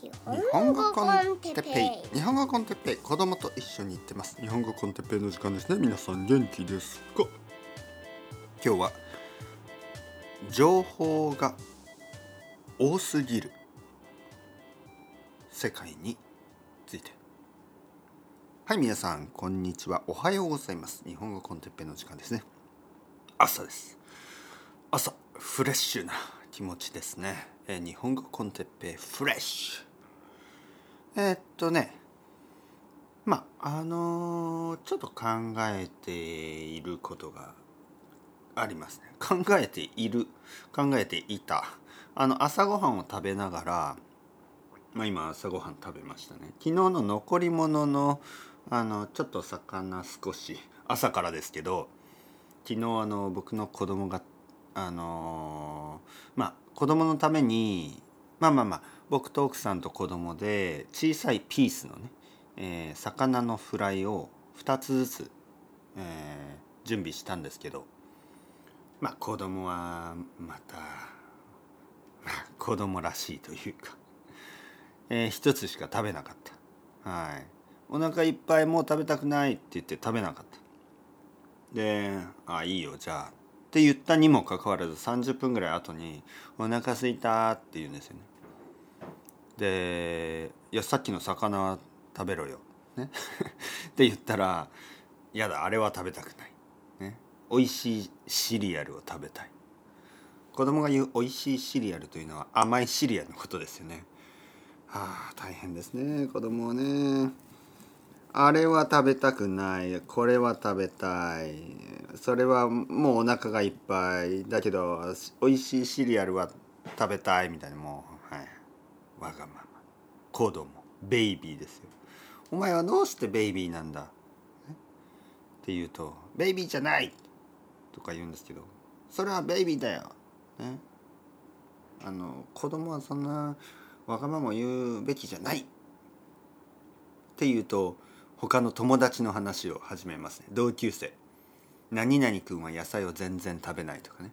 日本語コンテッペイ。日本語コンテッペイ。子供と一緒に行ってます。日本語コンテッペイの時間ですね。皆さん元気ですか？今日は情報が多すぎる世界について。はい皆さんこんにちは。おはようございます。日本語コンテッペイの時間ですね。朝です。朝フレッシュな気持ちですね、えー日本語コンテッペイフレッシュ。えーっとねまああのーちょっと考えていることがありますね。考えている考えていた。あの朝ごはんを食べながらまあ今朝ごはん食べましたね。昨日の残り物のあのちょっと魚少し朝からですけど昨日あの僕の子供があのーまあ子供のためにまあまあまあ僕と奥さんと子供で小さいピースのね、えー魚のフライを2つずつ、えー準備したんですけどまあ子供はまた、まあ、子供らしいというか、えー一つしか食べなかった。はい。お腹いっぱいもう食べたくないって言って食べなかった。で「あいいよじゃあ」って言ったにもかかわらず30分ぐらい後に「お腹すいた」って言うんですよね。で「いやさっきの魚は食べろよ」ね。って言ったら「やだあれは食べたくない」ね。美味しいシリアルを食べたい。子供が言う美味しいシリアルというのは甘いシリアルのことですよね。はあ大変ですね子供はね。あれは食べたくない。これは食べたい。それはもうお腹がいっぱい。だけど美味しいシリアルは食べたいみたいなもう、わがまま。子供ベイビーですよ。お前はどうしてベイビーなんだ？って言うと「ベイビーじゃない!」とか言うんですけどそれはベイビーだよ、ね、あの子供はそんなわがまま言うべきじゃない。って言うと他の友達の話を始めますね。同級生。何々君は野菜を全然食べないとかね。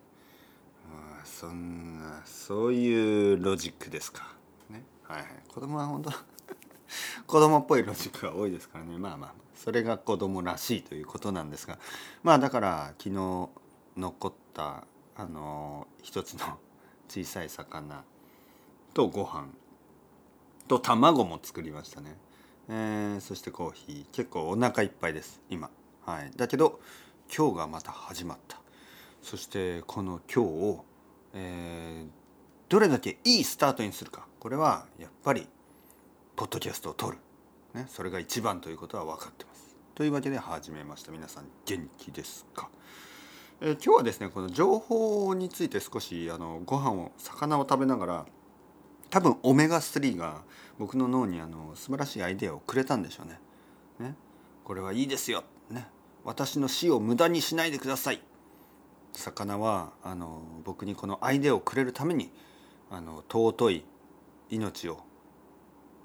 そんなそういうロジックですか。はいはい。子供は本当 子供っぽいロジックが多いですからね。まあまあそれが子供らしいということなんですがまあだから昨日残ったあの一つの小さい魚とご飯と卵も作りましたね。えーそしてコーヒー。結構お腹いっぱいです今。はい。だけど今日がまた始まった。そしてこの今日を、えーどれだけいいスタートにするか。これはやっぱりポッドキャストを撮る、ね、それが一番ということは分かってます。というわけで始めました。皆さん元気ですか？えー今日はですねこの情報について少しあのご飯を魚を食べながら多分オメガ3が僕の脳にあの素晴らしいアイデアをくれたんでしょうね。ね。これはいいですよ、ね、私の死を無駄にしないでください。魚はあの僕にこのアイデアをくれるためにあの尊い命を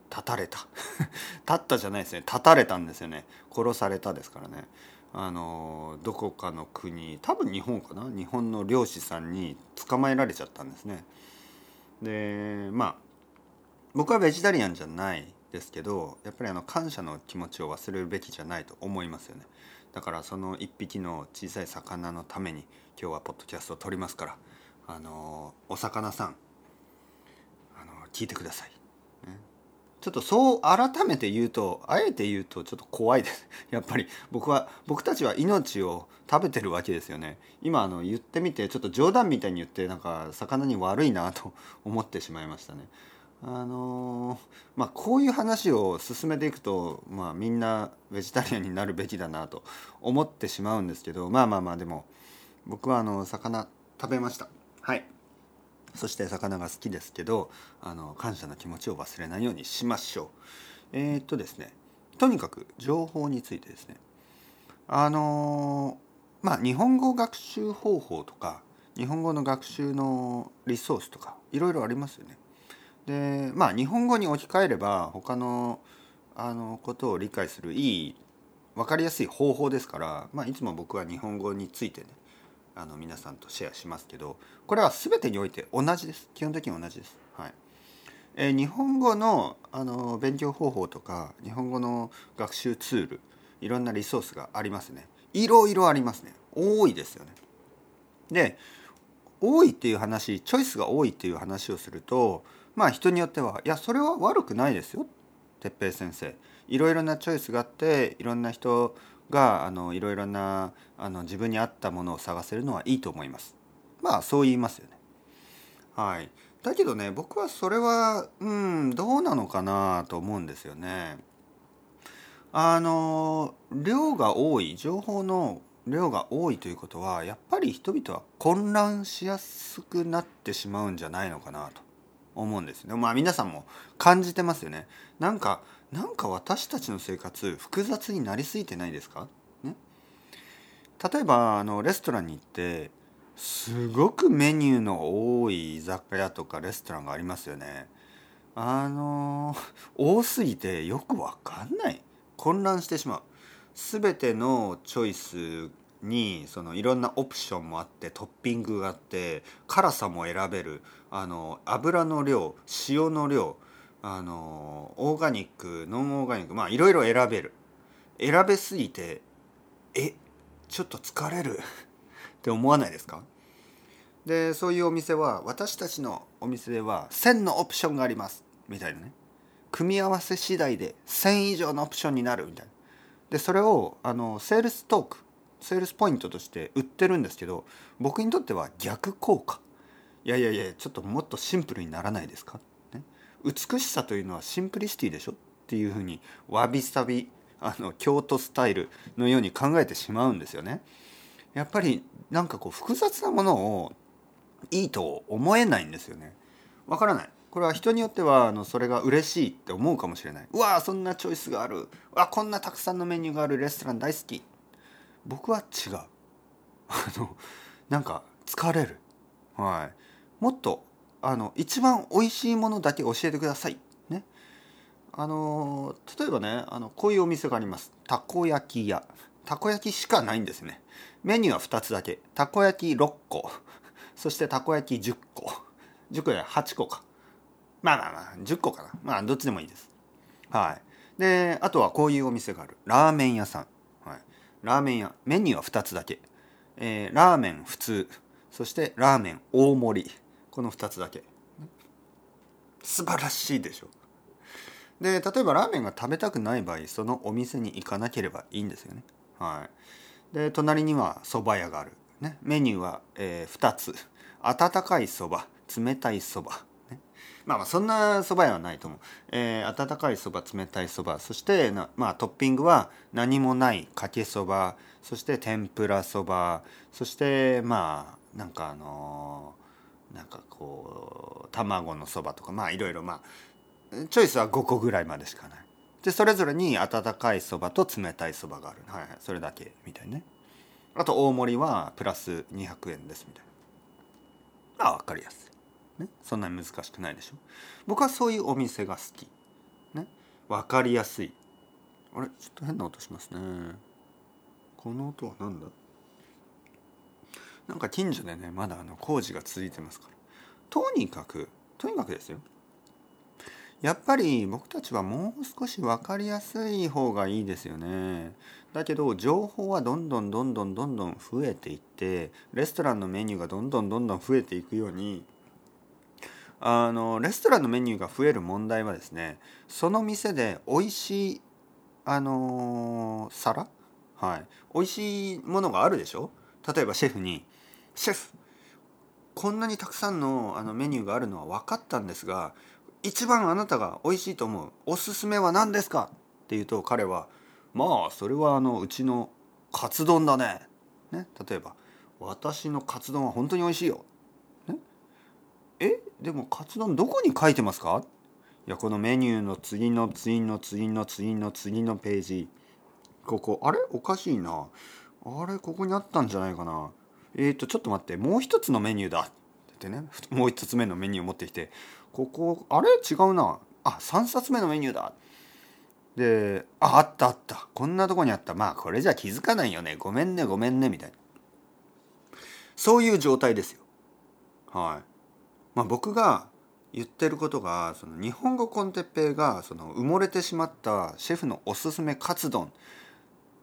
断たれた。立ったじゃないですね。断たれたんですよね。殺されたですからね。あのどこかの国多分日本かな？日本の漁師さんに捕まえられちゃったんですね。でまあ僕はベジタリアンじゃないですけどやっぱりあの感謝の気持ちを忘れるべきじゃないと思いますよね。だからその一匹の小さい魚のために今日はポッドキャストを撮りますからあのお魚さん聞いてください、ちょっとそう改めて言うとあえて言うとちょっと怖いです。やっぱり僕は僕たちは命を食べてるわけですよね。今あの言ってみてちょっと冗談みたいに言ってなんか魚に悪いなと思ってしまいましたね。あのーまあこういう話を進めていくと、まあ、みんなベジタリアンになるべきだなと思ってしまうんですけどまあまあまあでも僕はあの魚食べました。はい。そして魚が好きですけどあの感謝の気持ちを忘れないようにしましょう。えーっとですねとにかく情報についてですね。あのまあ日本語学習方法とか日本語の学習のリソースとかいろいろありますよね。でまあ日本語に置き換えれば他のあのことを理解するいい分かりやすい方法ですから、まあ、いつも僕は日本語についてねあの皆さんとシェアしますけどこれは全てにおいて同じです。基本的に同じです。はい。えー、日本語のあの勉強方法とか日本語の学習ツールいろんなリソースがありますね。いろいろありますね。多いですよね。で多いっていう話チョイスが多いっていう話をするとまあ人によってはいやそれは悪くないですよ哲平先生。いろいろなチョイスがあっていろんな人があのいろいろなあの自分に合ったものを探せるのはいいと思います。まあそう言いますよね。はい。だけどね僕はそれはうんどうなのかなと思うんですよね。あの量が多い情報の量が多いということはやっぱり人々は混乱しやすくなってしまうんじゃないのかなと思うんですね。まあ皆さんも感じてますよね。なんかなんか私たちの生活複雑になりすぎてないですか、ね、例えばあのレストランに行ってすごくメニューの多い居酒屋とかレストランがありますよね。あの多すぎてよくわかんない。混乱してしまう。全てのチョイスにそのいろんなオプションもあってトッピングがあって辛さも選べる。あの油の量塩の量あのオーガニックノンオーガニックまあいろいろ選べる。選べすぎてえちょっと疲れる。って思わないですか？でそういうお店は私たちのお店では1000のオプションがあります。みたいなね。組み合わせ次第で1000以上のオプションになるみたいな。でそれをあのセールストークセールスポイントとして売ってるんですけど僕にとっては逆効果。いやいやいやちょっともっとシンプルにならないですか、美しさというのはシンプリシティでしょっていうふうにわびさびあの京都スタイルのように考えてしまうんですよね。やっぱりなんかこう複雑なものをいいと思えないんですよね。わからない。これは人によってはあのそれが嬉しいって思うかもしれない。うわそんなチョイスがある。うわこんなたくさんのメニューがある。レストラン大好き。僕は違う。あのなんか疲れる。はい。もっとあの一番美味しいものだけ教えてください。ね。あの例えばねあのこういうお店があります。たこ焼き屋。たこ焼きしかないんですね。メニューは2つだけ。たこ焼き6個。そしてたこ焼き10個。10個や8個か。まあまあまあ10個かな。まあどっちでもいいです。はい。であとはこういうお店がある。ラーメン屋さん、はい、ラーメン屋。メニューは2つだけ、えー、ラーメン普通。そしてラーメン大盛り。この2つだけ。素晴らしいでしょ。で例えばラーメンが食べたくない場合そのお店に行かなければいいんですよね。はい。で隣には蕎麦屋がある、ね、メニューは、えー、2つ。温かいそば冷たいそばまあまあそんなそば屋はないと思う、えー、温かいそば冷たいそばそしてな、まあ、トッピングは何もないかけそばそして天ぷらそばそしてまあなんかあのー、なんかこう卵のそばとかまあいろいろまあチョイスは5個ぐらいまでしかない。でそれぞれに温かいそばと冷たいそばがある。はいはいそれだけみたいね。あと大盛りはプラス200円ですみたいな。あ分かりやすい。ね、そんなに難しくないでしょ。僕はそういうお店が好き、ね、分かりやすい。あれ？ちょっと変な音しますね。この音は何だ？なんか近所でねまだあの工事が続いてますから。とにかくとにかくですよ。やっぱり僕たちはもう少し分かりやすい方がいいですよね。だけど情報はどんどんどんどんどんどん増えていってレストランのメニューがどんどんどんどん増えていくようにあのレストランのメニューが増える問題はですねその店で美味しいあの皿？はい。美味しいものがあるでしょ？例えばシェフに「シェフ。こんなにたくさんのあのメニューがあるのは分かったんですが一番あなたが美味しいと思うおすすめは何ですか?」って言うと彼は「まあそれはあのうちのカツ丼だね」ね例えば「私のカツ丼は本当に美味しいよ」ね。え？でもカツ丼どこに書いてますか？いやこのメニューの次の次の次の次の次のページ。ここあれ？おかしいな。あれここにあったんじゃないかな。えっ、ー、とちょっと待ってもう一つのメニューだってね。もう一つ目のメニューを持ってきてここあれ？違うな。あ3冊目のメニューだ。でああったあった。こんなとこにあった。まあこれじゃ気づかないよね。ごめんねごめんねみたいな。そういう状態ですよ。はい。まあ、僕が言ってることがその日本語コンテッペイがその埋もれてしまったシェフのおすすめカツ丼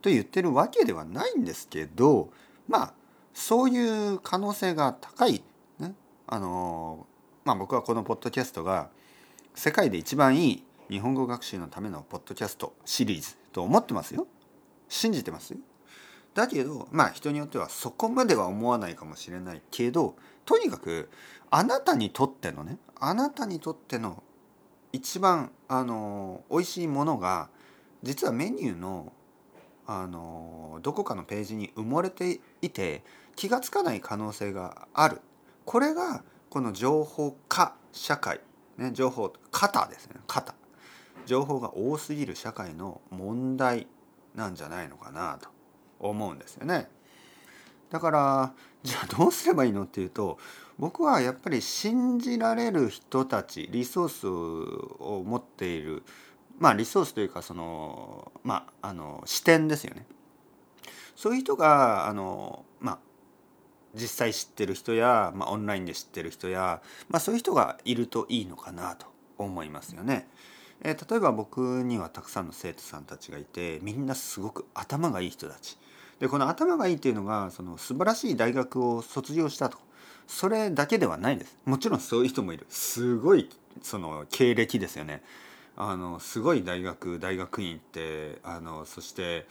と言ってるわけではないんですけどまあそういう可能性が高い、ね、あのまあ僕はこのポッドキャストが世界で一番いい日本語学習のためのポッドキャストシリーズと思ってますよ。信じてますよ。だけどまあ人によってはそこまでは思わないかもしれないけどとにかくあなたにとってのねあなたにとっての一番あの美味しいものが実はメニューのあのどこかのページに埋もれていて気が付かない可能性がある。これがこの情報化社会、ね、情報型ですね。型。情報が多すぎる社会の問題なんじゃないのかなと思うんですよね。だからじゃあどうすればいいのっていうと僕はやっぱり信じられる人たちリソースを持っている。まあリソースというかそのまああの視点ですよね。そういう人があのまあ実際知ってる人や、まあ、オンラインで知ってる人や、まあ、そういう人がいるといいのかなと思いますよね。えー、例えば僕にはたくさんの生徒さんたちがいてみんなすごく頭がいい人たち。でこの頭がいいっていうのがその素晴らしい大学を卒業したとそれだけではないですもちろんそういう人もいるすごいその経歴ですよねあのすごい大学大学院ってあのそして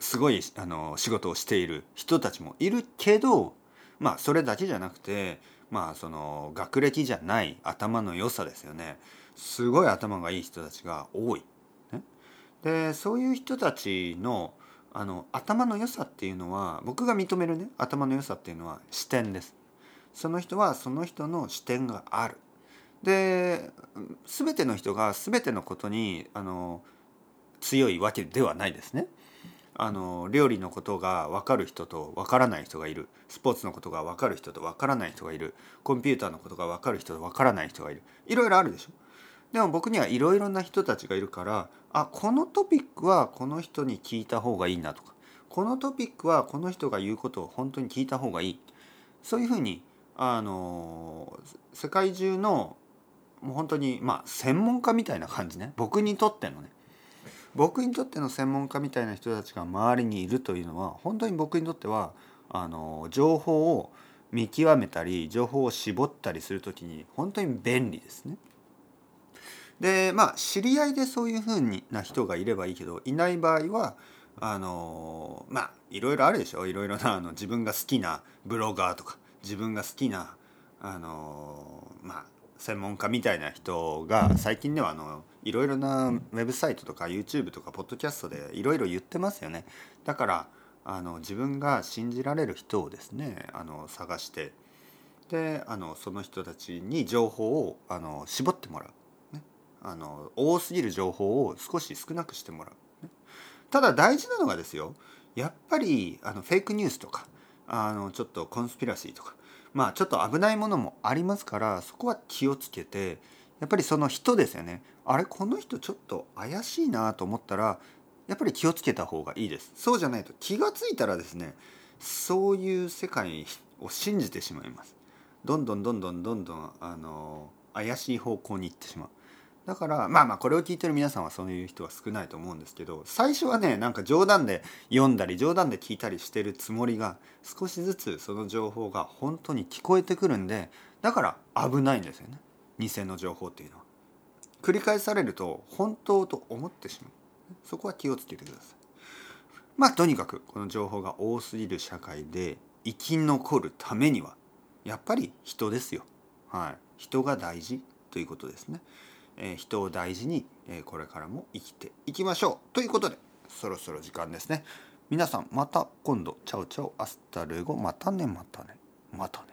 すごいあの仕事をしている人たちもいるけどまあそれだけじゃなくてまあその学歴じゃない頭の良さですよねすごい頭がいい人たちが多い。ね、でそういう人たちのあの頭の良さっていうのは僕が認めるね頭の良さっていうのは視点です。その人はその人の視点がある。で全ての人が全てのことにあの強いわけではないですね。あの料理のことが分かる人と分からない人がいる。スポーツのことが分かる人と分からない人がいる。コンピューターのことが分かる人と分からない人がいる。いろいろあるでしょ？でも僕にはいろいろな人たちがいるからあこのトピックはこの人に聞いた方がいいなとか。このトピックはこの人が言うことを本当に聞いた方がいい。そういうふうにあの世界中のもう本当にまあ専門家みたいな感じね。僕にとってのね。僕にとっての専門家みたいな人たちが周りにいるというのは本当に僕にとってはあの情報を見極めたり情報を絞ったりする時に本当に便利ですね。でまあ知り合いでそういうふうな人がいればいいけどいない場合はあのまあいろいろあるでしょいろいろなあの自分が好きなブロガーとか自分が好きなあのまあ専門家みたいな人が最近ではあのいろいろなウェブサイトとか YouTube とかポッドキャストでいろいろ言ってますよね。だからあの自分が信じられる人をですねあの探してであのその人たちに情報をあの絞ってもらう。ね。あの多すぎる情報を少し少なくしてもらう、ね、ただ大事なのがですよやっぱりあのフェイクニュースとかあのちょっとコンスピラシーとかまあちょっと危ないものもありますからそこは気をつけてやっぱりその人ですよね。あれこの人ちょっと怪しいなと思ったらやっぱり気をつけた方がいいです。そうじゃないと気が付いたらですねそういう世界を信じてしまいます。どんどんどんどんどんどんあの怪しい方向に行ってしまう。だからまあまあこれを聞いてる皆さんはそういう人は少ないと思うんですけど最初はねなんか冗談で読んだり冗談で聞いたりしてるつもりが少しずつその情報が本当に聞こえてくるんでだから危ないんですよね。偽の情報っていうのは。繰り返されると本当と思ってしまうそこは気をつけてください。まあとにかくこの情報が多すぎる社会で生き残るためにはやっぱり人ですよ。はい、人が大事ということですね。え人を大事に、えこれからも生きていきましょうということでそろそろ時間ですね皆さんまた今度チャウチャウアスタルエゴまたねまたねまたね